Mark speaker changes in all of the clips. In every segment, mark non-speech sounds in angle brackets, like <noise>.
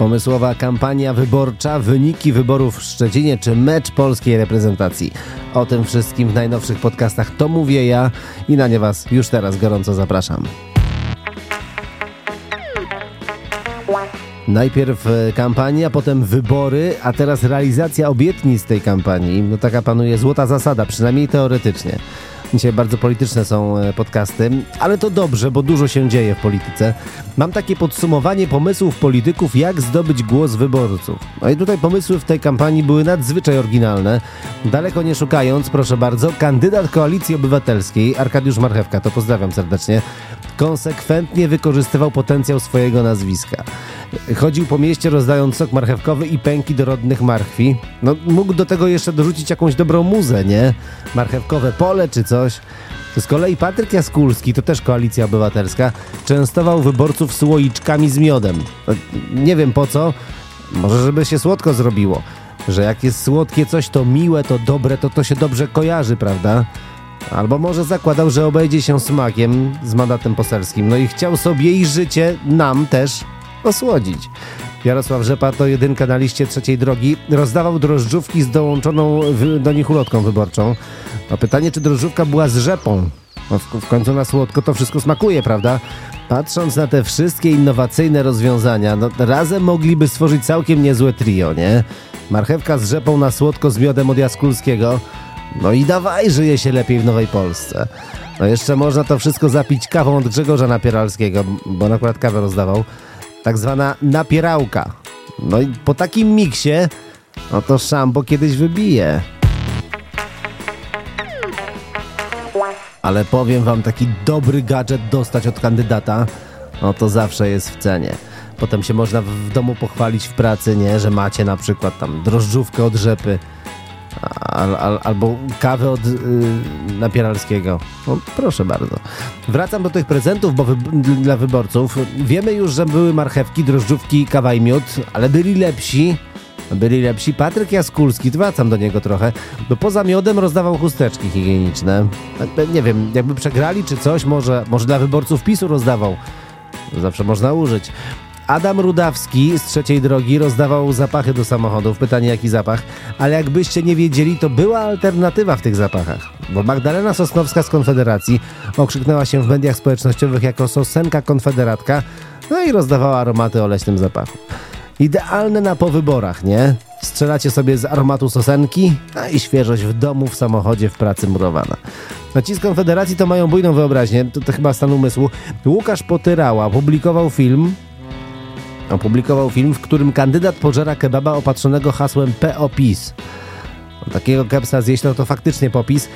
Speaker 1: Pomysłowa kampania wyborcza, wyniki wyborów w Szczecinie czy mecz polskiej reprezentacji. O tym wszystkim w najnowszych podcastach To Mówię Ja i na nie Was już teraz gorąco zapraszam. Najpierw e, kampania, potem wybory, a teraz realizacja obietnic tej kampanii. No taka panuje złota zasada, przynajmniej teoretycznie. Dzisiaj bardzo polityczne są e, podcasty, ale to dobrze, bo dużo się dzieje w polityce. Mam takie podsumowanie pomysłów polityków, jak zdobyć głos wyborców. No i tutaj pomysły w tej kampanii były nadzwyczaj oryginalne. Daleko nie szukając, proszę bardzo, kandydat Koalicji Obywatelskiej, Arkadiusz Marchewka, to pozdrawiam serdecznie, konsekwentnie wykorzystywał potencjał swojego nazwiska. Chodził po mieście rozdając sok marchewkowy i pęki do rodnych marchwi. No, mógł do tego jeszcze dorzucić jakąś dobrą muzę, nie? Marchewkowe pole czy coś. Z kolei Patryk Jaskulski, to też koalicja obywatelska, częstował wyborców słoiczkami z miodem. No, nie wiem po co, może żeby się słodko zrobiło. Że jak jest słodkie coś, to miłe, to dobre, to to się dobrze kojarzy, prawda? Albo może zakładał, że obejdzie się smakiem z mandatem poselskim, no i chciał sobie i życie nam też osłodzić. Jarosław Rzepa to jedynka na liście trzeciej drogi. Rozdawał drożdżówki z dołączoną do nich ulotką wyborczą. No pytanie, czy drożdżówka była z rzepą? No w, w końcu na słodko to wszystko smakuje, prawda? Patrząc na te wszystkie innowacyjne rozwiązania, no razem mogliby stworzyć całkiem niezłe trio, nie? Marchewka z rzepą na słodko z miodem od Jaskulskiego. No i dawaj, żyje się lepiej w Nowej Polsce. No jeszcze można to wszystko zapić kawą od Grzegorza Napieralskiego, bo on akurat kawę rozdawał. Tak zwana napierałka. No i po takim miksie, no to szambo kiedyś wybije. Ale powiem wam, taki dobry gadżet dostać od kandydata, no to zawsze jest w cenie. Potem się można w domu pochwalić w pracy, nie, że macie na przykład tam drożdżówkę od rzepy, al, al, albo kawę od yy, Napieralskiego. No, proszę bardzo. Wracam do tych prezentów, bo wy, dla wyborców. Wiemy już, że były marchewki, drożdżówki, kawa i miód, ale byli lepsi. Byli lepsi. Patryk Jaskulski, wracam do niego trochę, bo poza miodem rozdawał chusteczki higieniczne. Nie wiem, jakby przegrali czy coś, może, może dla wyborców PiSu rozdawał. Zawsze można użyć. Adam Rudawski z trzeciej drogi rozdawał zapachy do samochodów. Pytanie jaki zapach? Ale jakbyście nie wiedzieli, to była alternatywa w tych zapachach. Bo Magdalena Sosnowska z Konfederacji okrzyknęła się w mediach społecznościowych jako sosenka konfederatka, no i rozdawała aromaty o leśnym zapachu. Idealne na powyborach, nie? Strzelacie sobie z aromatu sosenki, a i świeżość w domu, w samochodzie, w pracy murowana. No ci z Konfederacji to mają bujną wyobraźnię, to, to chyba stan umysłu. Łukasz Potyrała opublikował film, opublikował film, w którym kandydat pożera kebaba opatrzonego hasłem POPIS. Takiego kepsa zjeść, no to faktycznie popis.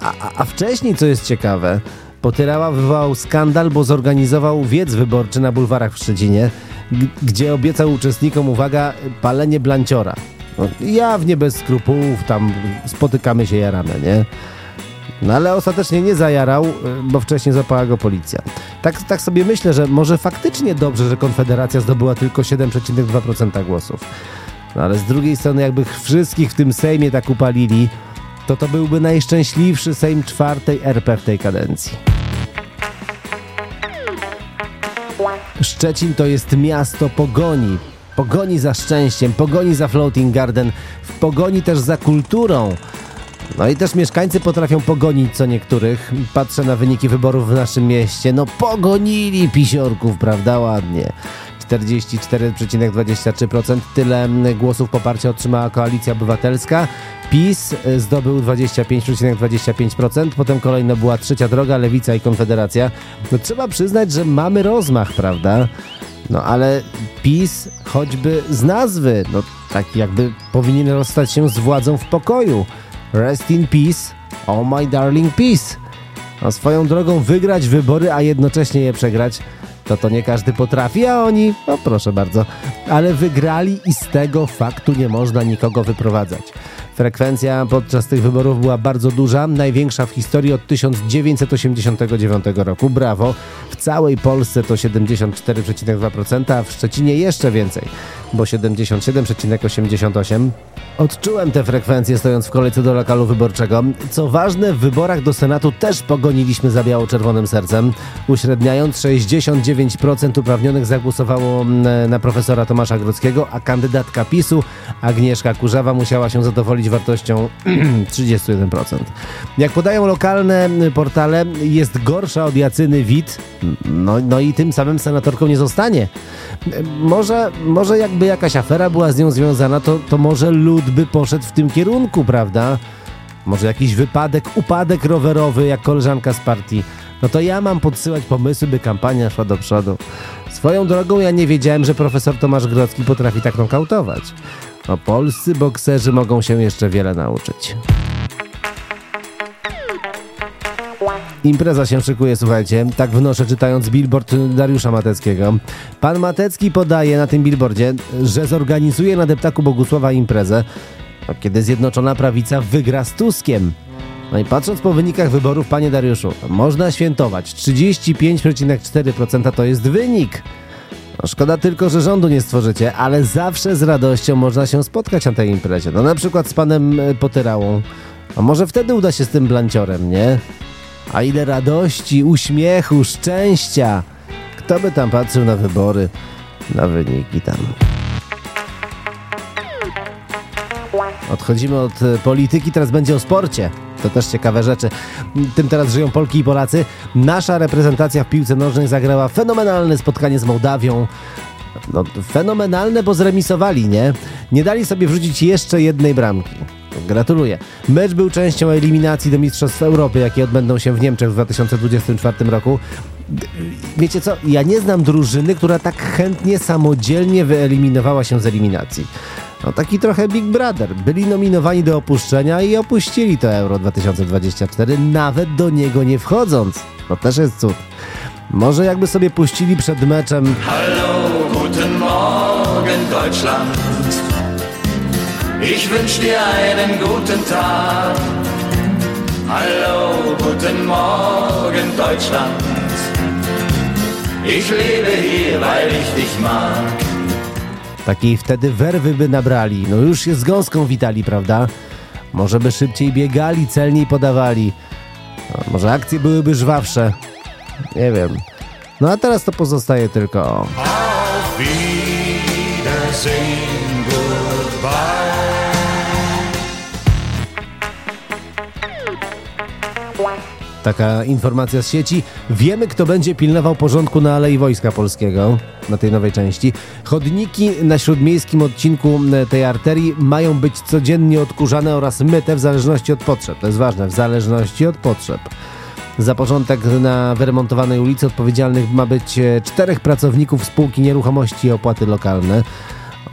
Speaker 1: A, a, wcześniej, co jest ciekawe, Potyrała wywołał skandal, bo zorganizował wiec wyborczy na bulwarach w Szczecinie, gdzie obiecał uczestnikom, uwaga, palenie blanciora. No, jawnie bez skrupułów, tam spotykamy się jarane, nie? No ale ostatecznie nie zajarał, bo wcześniej zapała go policja. Tak, tak sobie myślę, że może faktycznie dobrze, że Konfederacja zdobyła tylko 7,2% głosów. No ale z drugiej strony, jakby wszystkich w tym Sejmie tak upalili, to to byłby najszczęśliwszy Sejm czwartej RP w tej kadencji. Szczecin to jest miasto pogoni. Pogoni za szczęściem, pogoni za Floating Garden, w pogoni też za kulturą. No i też mieszkańcy potrafią pogonić co niektórych. Patrzę na wyniki wyborów w naszym mieście. No pogonili pisiorków, prawda? Ładnie. 44,23% tyle głosów poparcia otrzymała Koalicja Obywatelska. PiS zdobył 25,25%, potem kolejno była Trzecia Droga, Lewica i Konfederacja. No trzeba przyznać, że mamy rozmach, prawda? No ale PiS choćby z nazwy, no tak jakby powinien rozstać się z władzą w pokoju. Rest in peace, oh my darling peace. No swoją drogą wygrać wybory, a jednocześnie je przegrać, to to nie każdy potrafi, a oni, no proszę bardzo, ale wygrali i z tego faktu nie można nikogo wyprowadzać. Frekwencja podczas tych wyborów była bardzo duża, największa w historii od 1989 roku. Brawo! W całej Polsce to 74,2%, a w Szczecinie jeszcze więcej, bo 77,88%. Odczułem te frekwencje stojąc w kolejce do lokalu wyborczego. Co ważne, w wyborach do Senatu też pogoniliśmy za biało-czerwonym sercem. Uśredniając 69% uprawnionych zagłosowało mm, na profesora Tomasza Grodzkiego, a kandydatka PiSu Agnieszka Kurzawa musiała się zadowolić wartością <clears throat> 31%. Jak podają lokalne portale, jest gorsza od Jacyny Wit, no, no i tym samym senatorką nie zostanie. Może, może jakby jakaś afera była z nią związana, to, to może lud by poszedł w tym kierunku, prawda? Może jakiś wypadek, upadek rowerowy, jak koleżanka z partii. No to ja mam podsyłać pomysły, by kampania szła do przodu. Swoją drogą ja nie wiedziałem, że profesor Tomasz Grodzki potrafi tak nokautować. No polscy bokserzy mogą się jeszcze wiele nauczyć. Impreza się szykuje, słuchajcie. Tak wnoszę czytając billboard Dariusza Mateckiego. Pan Matecki podaje na tym billboardzie, że zorganizuje na deptaku Bogusława imprezę, kiedy Zjednoczona Prawica wygra z Tuskiem. No i patrząc po wynikach wyborów, panie Dariuszu, można świętować. 35,4% to jest wynik. No szkoda tylko, że rządu nie stworzycie, ale zawsze z radością można się spotkać na tej imprezie. No na przykład z panem e, Potyrałą. A może wtedy uda się z tym blanciorem, nie? A ile radości, uśmiechu, szczęścia. Kto by tam patrzył na wybory, na wyniki tam. Odchodzimy od e, polityki, teraz będzie o sporcie. To też ciekawe rzeczy. Tym teraz żyją Polki i Polacy. Nasza reprezentacja w piłce nożnej zagrała fenomenalne spotkanie z Mołdawią. No, fenomenalne, bo zremisowali, nie? Nie dali sobie wrzucić jeszcze jednej bramki. Gratuluję. Mecz był częścią eliminacji do Mistrzostw Europy, jakie odbędą się w Niemczech w 2024 roku. Wiecie co? Ja nie znam drużyny, która tak chętnie samodzielnie wyeliminowała się z eliminacji. No taki trochę Big Brother. Byli nominowani do opuszczenia i opuścili to Euro 2024, nawet do niego nie wchodząc. To też jest cud. Może jakby sobie puścili przed meczem
Speaker 2: Hallo, guten Morgen Deutschland. Ich wünsch dir einen guten Tag. Hallo, guten Morgen Deutschland. Ich lebe hier, weil ich dich mag.
Speaker 1: Takiej wtedy werwy by nabrali. No już się z gąską witali, prawda? Może by szybciej biegali, celniej podawali. No, może akcje byłyby żwawsze. Nie wiem. No a teraz to pozostaje tylko...
Speaker 2: Auf Wiedersehen, goodbye.
Speaker 1: Taka informacja z sieci. Wiemy, kto będzie pilnował porządku na Alei Wojska Polskiego, na tej nowej części. Chodniki na śródmiejskim odcinku e, tej arterii mają być codziennie odkurzane oraz myte w zależności od potrzeb. To jest ważne, w zależności od potrzeb. Za początek na wyremontowanej ulicy odpowiedzialnych ma być e, czterech pracowników spółki nieruchomości i opłaty lokalne.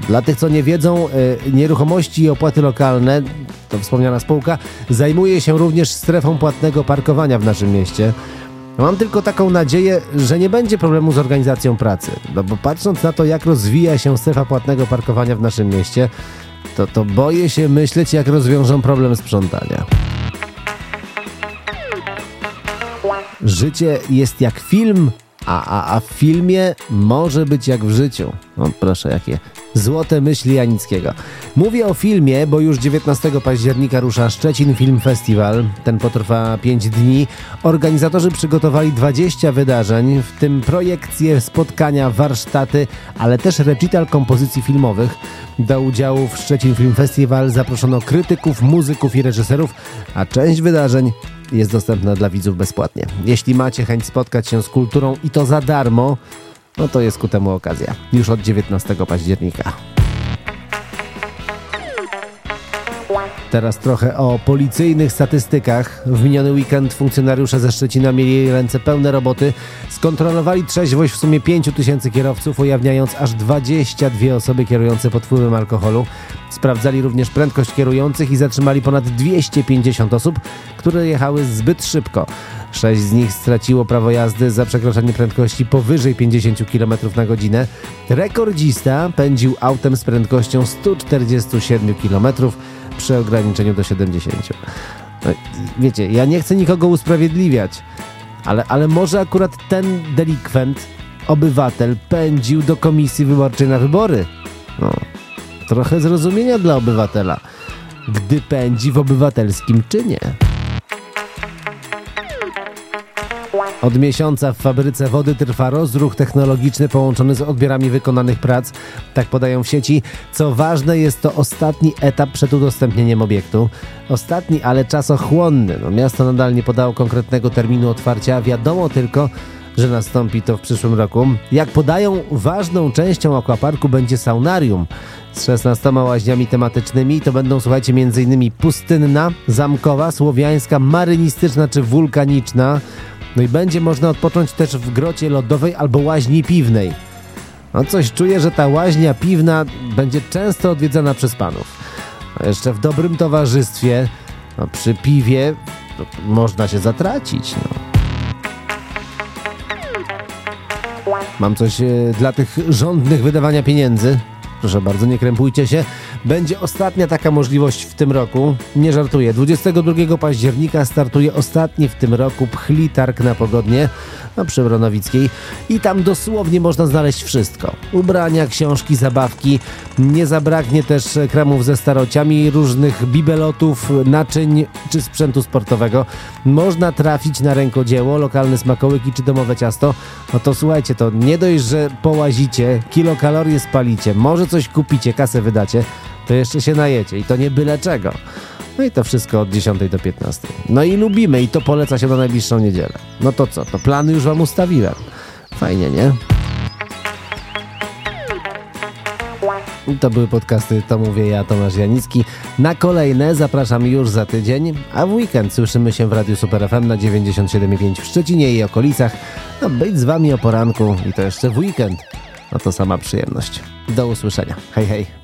Speaker 1: Dla tych, co nie wiedzą, e, nieruchomości i opłaty lokalne, to wspomniana spółka, zajmuje się również strefą płatnego parkowania w naszym mieście. Mam tylko taką nadzieję, że nie będzie problemu z organizacją pracy. No bo patrząc na to, jak rozwija się strefa płatnego parkowania w naszym mieście, to, to boję się myśleć, jak rozwiążą problem sprzątania. Życie jest jak film, a, a, a w filmie może być jak w życiu. No proszę, jakie złote myśli Janickiego. Mówię o filmie, bo już 19 października rusza Szczecin Film Festival. Ten potrwa 5 dni. Organizatorzy przygotowali 20 wydarzeń, w tym projekcje, spotkania, warsztaty, ale też recital kompozycji filmowych. Do udziału w Szczecin Film Festival zaproszono krytyków, muzyków i reżyserów, a część wydarzeń jest dostępna dla widzów bezpłatnie. Jeśli macie chęć spotkać się z kulturą i to za darmo, no to jest ku temu okazja. Już od 19 października. Teraz trochę o policyjnych statystykach. W miniony weekend funkcjonariusze ze Szczecina mieli ręce pełne roboty. Skontrolowali trzeźwość w sumie 5 tysięcy kierowców, ujawniając aż 22 osoby kierujące pod wpływem alkoholu. Sprawdzali również prędkość kierujących i zatrzymali ponad 250 osób, które jechały zbyt szybko. Sześć z nich straciło prawo jazdy za przekroczenie prędkości powyżej 50 km na godzinę. Rekordzista pędził autem z prędkością 147 km przy ograniczeniu do 70. No, wiecie, ja nie chcę nikogo usprawiedliwiać, ale, ale może akurat ten delikwent, obywatel, pędził do komisji wyborczej na wybory. No, trochę zrozumienia dla obywatela. gdy pędzi w obywatelskim czynie. Od miesiąca w fabryce wody trwa rozruch technologiczny połączony z odbiorami wykonanych prac, tak podają w sieci. Co ważne, jest to ostatni etap przed udostępnieniem obiektu. Ostatni, ale czasochłonny. No, miasto nadal nie podało konkretnego terminu otwarcia, wiadomo tylko, że nastąpi to w przyszłym roku. Jak podają, ważną częścią akwaparku będzie saunarium z 16 łaźniami tematycznymi. To będą, słuchajcie, m.in. pustynna, zamkowa, słowiańska, marynistyczna czy wulkaniczna. No i będzie można odpocząć też w grocie lodowej albo łaźni piwnej. No coś czuję, że ta łaźnia piwna będzie często odwiedzana przez panów. A jeszcze w dobrym towarzystwie, no przy piwie można się zatracić. No. Mam coś e, dla tych żądnych wydawania pieniędzy. Proszę bardzo, nie krępujcie się. Będzie ostatnia taka możliwość w tym roku. Nie żartuję. 22 października startuje ostatni w tym roku pchli targ na pogodnie na przy Bronowickiej i tam dosłownie można znaleźć wszystko. Ubrania, książki, zabawki. Nie zabraknie też kramów ze starociami, różnych bibelotów, naczyń czy sprzętu sportowego. Można trafić na rękodzieło, lokalne smakołyki czy domowe ciasto. No to słuchajcie, to nie dość, że połazicie, kilokalorie spalicie, może coś kupicie, kasę wydacie, to jeszcze się najecie i to nie byle czego. No i to wszystko od 10 do 15. No i lubimy i to poleca się na najbliższą niedzielę. No to co, to plany już wam ustawiłem. Fajnie, nie? To były podcasty To Mówię Ja, Tomasz Janicki. Na kolejne zapraszam już za tydzień, a w weekend słyszymy się w Radiu Super FM na 97,5 w Szczecinie i okolicach. No być z wami o poranku i to jeszcze w weekend. No to sama przyjemność. Do usłyszenia. Hej, hej.